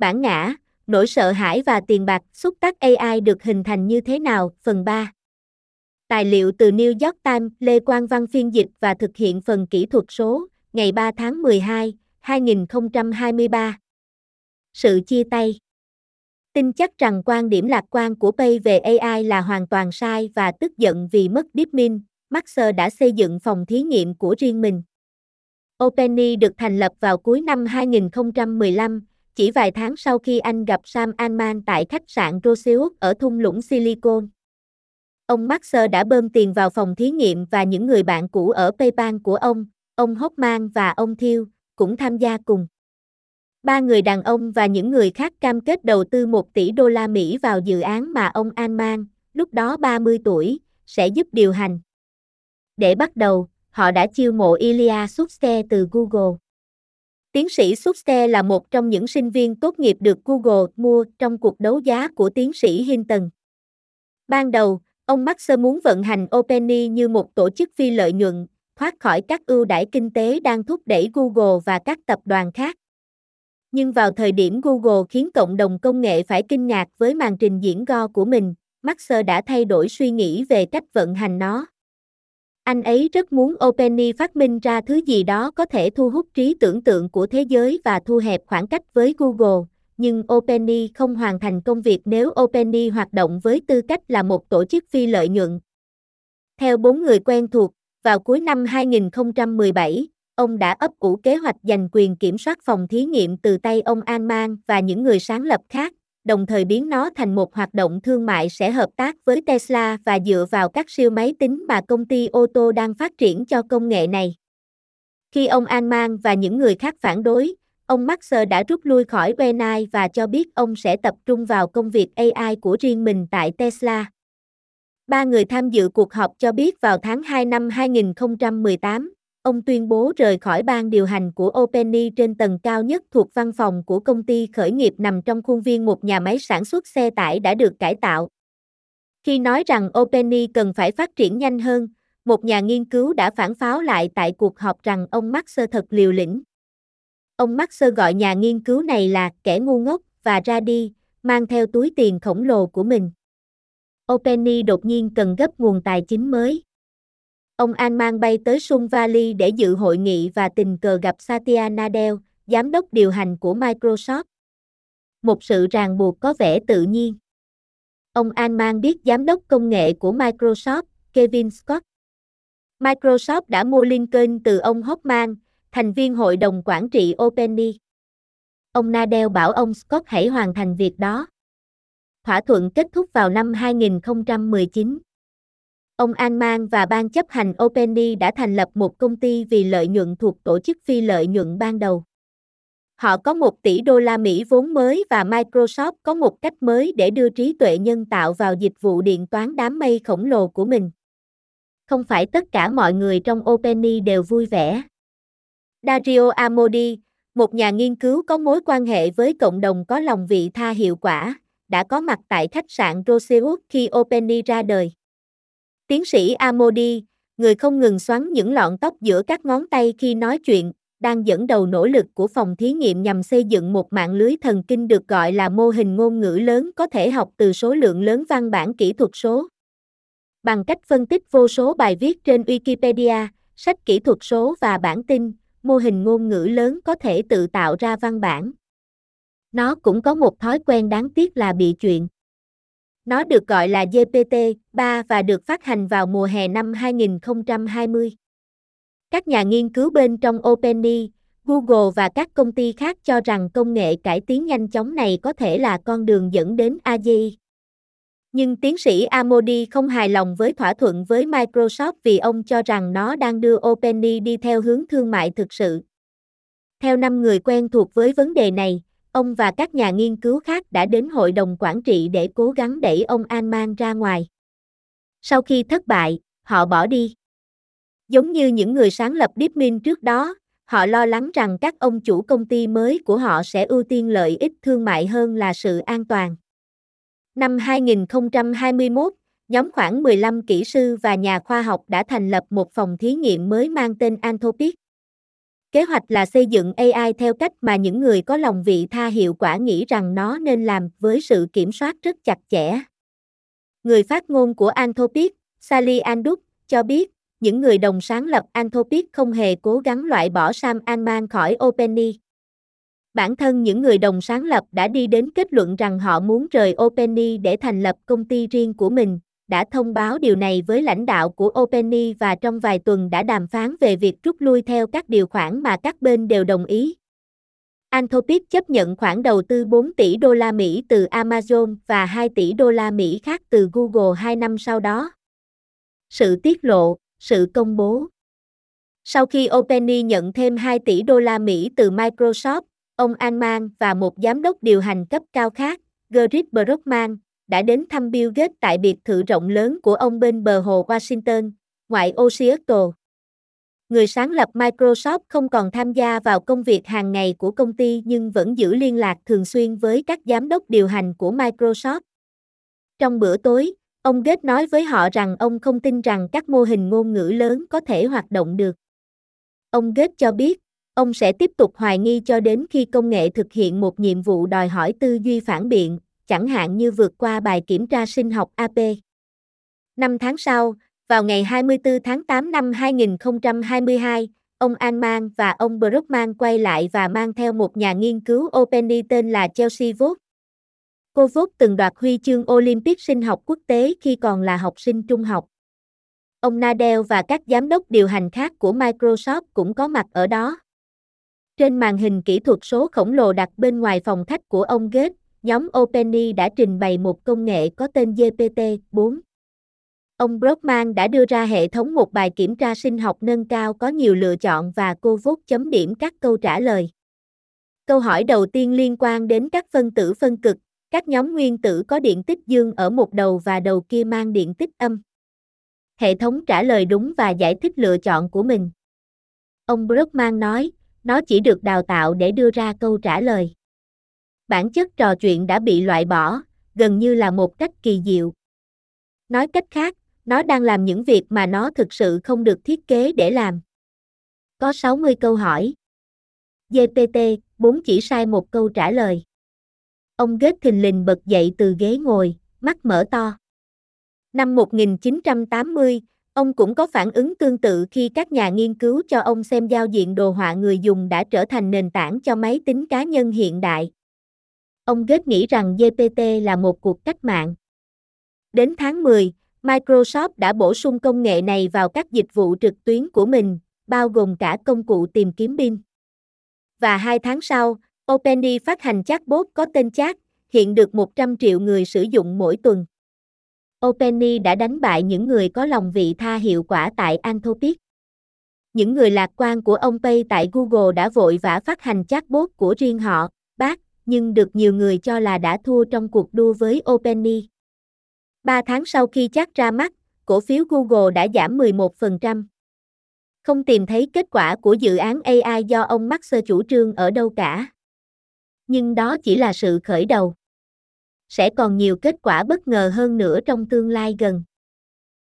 Bản ngã, nỗi sợ hãi và tiền bạc, xúc tác AI được hình thành như thế nào? Phần 3. Tài liệu từ New York Times, Lê Quang Văn phiên dịch và thực hiện phần kỹ thuật số, ngày 3 tháng 12, 2023. Sự chia tay Tin chắc rằng quan điểm lạc quan của Pay về AI là hoàn toàn sai và tức giận vì mất DeepMind, Maxer đã xây dựng phòng thí nghiệm của riêng mình. OpenAI được thành lập vào cuối năm 2015, chỉ vài tháng sau khi anh gặp Sam Altman tại khách sạn Rosewood ở thung lũng Silicon. Ông Maxer đã bơm tiền vào phòng thí nghiệm và những người bạn cũ ở PayPal của ông, ông Hoffman và ông Thiel, cũng tham gia cùng. Ba người đàn ông và những người khác cam kết đầu tư 1 tỷ đô la Mỹ vào dự án mà ông Altman, lúc đó 30 tuổi, sẽ giúp điều hành. Để bắt đầu, họ đã chiêu mộ Ilya Sutske từ Google. Tiến sĩ Suste là một trong những sinh viên tốt nghiệp được Google mua trong cuộc đấu giá của tiến sĩ Hinton. Ban đầu, ông Max muốn vận hành OpenAI như một tổ chức phi lợi nhuận, thoát khỏi các ưu đãi kinh tế đang thúc đẩy Google và các tập đoàn khác. Nhưng vào thời điểm Google khiến cộng đồng công nghệ phải kinh ngạc với màn trình diễn Go của mình, Max đã thay đổi suy nghĩ về cách vận hành nó. Anh ấy rất muốn OpenAI phát minh ra thứ gì đó có thể thu hút trí tưởng tượng của thế giới và thu hẹp khoảng cách với Google, nhưng OpenAI không hoàn thành công việc nếu OpenAI hoạt động với tư cách là một tổ chức phi lợi nhuận. Theo bốn người quen thuộc, vào cuối năm 2017, ông đã ấp ủ kế hoạch giành quyền kiểm soát phòng thí nghiệm từ tay ông Alman và những người sáng lập khác, đồng thời biến nó thành một hoạt động thương mại sẽ hợp tác với Tesla và dựa vào các siêu máy tính mà công ty ô tô đang phát triển cho công nghệ này. Khi ông Alman và những người khác phản đối, ông Maxer đã rút lui khỏi Wenai và cho biết ông sẽ tập trung vào công việc AI của riêng mình tại Tesla. Ba người tham dự cuộc họp cho biết vào tháng 2 năm 2018, ông tuyên bố rời khỏi ban điều hành của OpenAI trên tầng cao nhất thuộc văn phòng của công ty khởi nghiệp nằm trong khuôn viên một nhà máy sản xuất xe tải đã được cải tạo. Khi nói rằng OpenAI cần phải phát triển nhanh hơn, một nhà nghiên cứu đã phản pháo lại tại cuộc họp rằng ông Maxer thật liều lĩnh. Ông Maxer gọi nhà nghiên cứu này là kẻ ngu ngốc và ra đi, mang theo túi tiền khổng lồ của mình. OpenAI đột nhiên cần gấp nguồn tài chính mới. Ông An mang bay tới Sun Valley để dự hội nghị và tình cờ gặp Satya Nadella, giám đốc điều hành của Microsoft. Một sự ràng buộc có vẻ tự nhiên. Ông An mang biết giám đốc công nghệ của Microsoft, Kevin Scott. Microsoft đã mua Lincoln từ ông Hoffman, thành viên hội đồng quản trị OpenAI. Ông Nadell bảo ông Scott hãy hoàn thành việc đó. Thỏa thuận kết thúc vào năm 2019. Ông Alman và ban chấp hành OpenAI đã thành lập một công ty vì lợi nhuận thuộc tổ chức phi lợi nhuận ban đầu. Họ có 1 tỷ đô la Mỹ vốn mới và Microsoft có một cách mới để đưa trí tuệ nhân tạo vào dịch vụ điện toán đám mây khổng lồ của mình. Không phải tất cả mọi người trong OpenAI đều vui vẻ. Dario Amodi, một nhà nghiên cứu có mối quan hệ với cộng đồng có lòng vị tha hiệu quả, đã có mặt tại khách sạn Rosewood khi OpenAI ra đời. Tiến sĩ Amodi, người không ngừng xoắn những lọn tóc giữa các ngón tay khi nói chuyện, đang dẫn đầu nỗ lực của phòng thí nghiệm nhằm xây dựng một mạng lưới thần kinh được gọi là mô hình ngôn ngữ lớn có thể học từ số lượng lớn văn bản kỹ thuật số. Bằng cách phân tích vô số bài viết trên Wikipedia, sách kỹ thuật số và bản tin, mô hình ngôn ngữ lớn có thể tự tạo ra văn bản. Nó cũng có một thói quen đáng tiếc là bị chuyện. Nó được gọi là GPT-3 và được phát hành vào mùa hè năm 2020. Các nhà nghiên cứu bên trong OpenAI, Google và các công ty khác cho rằng công nghệ cải tiến nhanh chóng này có thể là con đường dẫn đến AI. Nhưng tiến sĩ Amodi không hài lòng với thỏa thuận với Microsoft vì ông cho rằng nó đang đưa OpenAI đi theo hướng thương mại thực sự. Theo năm người quen thuộc với vấn đề này, ông và các nhà nghiên cứu khác đã đến hội đồng quản trị để cố gắng đẩy ông Alman ra ngoài. Sau khi thất bại, họ bỏ đi. Giống như những người sáng lập DeepMind trước đó, họ lo lắng rằng các ông chủ công ty mới của họ sẽ ưu tiên lợi ích thương mại hơn là sự an toàn. Năm 2021, nhóm khoảng 15 kỹ sư và nhà khoa học đã thành lập một phòng thí nghiệm mới mang tên Anthropic. Kế hoạch là xây dựng AI theo cách mà những người có lòng vị tha hiệu quả nghĩ rằng nó nên làm với sự kiểm soát rất chặt chẽ. Người phát ngôn của Anthropic, Sally Andup, cho biết, những người đồng sáng lập Anthropic không hề cố gắng loại bỏ Sam Altman khỏi OpenAI. Bản thân những người đồng sáng lập đã đi đến kết luận rằng họ muốn rời OpenAI để thành lập công ty riêng của mình, đã thông báo điều này với lãnh đạo của OpenAI và trong vài tuần đã đàm phán về việc rút lui theo các điều khoản mà các bên đều đồng ý. Anthropic chấp nhận khoản đầu tư 4 tỷ đô la Mỹ từ Amazon và 2 tỷ đô la Mỹ khác từ Google 2 năm sau đó. Sự tiết lộ, sự công bố. Sau khi OpenAI nhận thêm 2 tỷ đô la Mỹ từ Microsoft, ông Altman và một giám đốc điều hành cấp cao khác, Gerrit Brockman, đã đến thăm Bill Gates tại biệt thự rộng lớn của ông bên bờ hồ Washington, ngoại ô Seattle. Người sáng lập Microsoft không còn tham gia vào công việc hàng ngày của công ty nhưng vẫn giữ liên lạc thường xuyên với các giám đốc điều hành của Microsoft. Trong bữa tối, ông Gates nói với họ rằng ông không tin rằng các mô hình ngôn ngữ lớn có thể hoạt động được. Ông Gates cho biết, ông sẽ tiếp tục hoài nghi cho đến khi công nghệ thực hiện một nhiệm vụ đòi hỏi tư duy phản biện, chẳng hạn như vượt qua bài kiểm tra sinh học AP. Năm tháng sau, vào ngày 24 tháng 8 năm 2022, ông Alman và ông Brockman quay lại và mang theo một nhà nghiên cứu OpenAI tên là Chelsea Vogt. Cô Vogt từng đoạt huy chương Olympic sinh học quốc tế khi còn là học sinh trung học. Ông Nadell và các giám đốc điều hành khác của Microsoft cũng có mặt ở đó. Trên màn hình kỹ thuật số khổng lồ đặt bên ngoài phòng khách của ông Gates, nhóm OpenAI đã trình bày một công nghệ có tên GPT-4. Ông Brockman đã đưa ra hệ thống một bài kiểm tra sinh học nâng cao có nhiều lựa chọn và cô vốt chấm điểm các câu trả lời. Câu hỏi đầu tiên liên quan đến các phân tử phân cực, các nhóm nguyên tử có điện tích dương ở một đầu và đầu kia mang điện tích âm. Hệ thống trả lời đúng và giải thích lựa chọn của mình. Ông Brockman nói, nó chỉ được đào tạo để đưa ra câu trả lời bản chất trò chuyện đã bị loại bỏ, gần như là một cách kỳ diệu. Nói cách khác, nó đang làm những việc mà nó thực sự không được thiết kế để làm. Có 60 câu hỏi. GPT, 4 chỉ sai một câu trả lời. Ông ghét thình lình bật dậy từ ghế ngồi, mắt mở to. Năm 1980, ông cũng có phản ứng tương tự khi các nhà nghiên cứu cho ông xem giao diện đồ họa người dùng đã trở thành nền tảng cho máy tính cá nhân hiện đại. Ông Gates nghĩ rằng GPT là một cuộc cách mạng. Đến tháng 10, Microsoft đã bổ sung công nghệ này vào các dịch vụ trực tuyến của mình, bao gồm cả công cụ tìm kiếm Bing. Và hai tháng sau, OpenAI phát hành chatbot có tên chat, hiện được 100 triệu người sử dụng mỗi tuần. OpenAI đã đánh bại những người có lòng vị tha hiệu quả tại Anthropic. Những người lạc quan của ông Pay tại Google đã vội vã phát hành chatbot của riêng họ, bác, nhưng được nhiều người cho là đã thua trong cuộc đua với OpenAI. Ba tháng sau khi chắc ra mắt, cổ phiếu Google đã giảm 11%. Không tìm thấy kết quả của dự án AI do ông Musk chủ trương ở đâu cả. Nhưng đó chỉ là sự khởi đầu. Sẽ còn nhiều kết quả bất ngờ hơn nữa trong tương lai gần.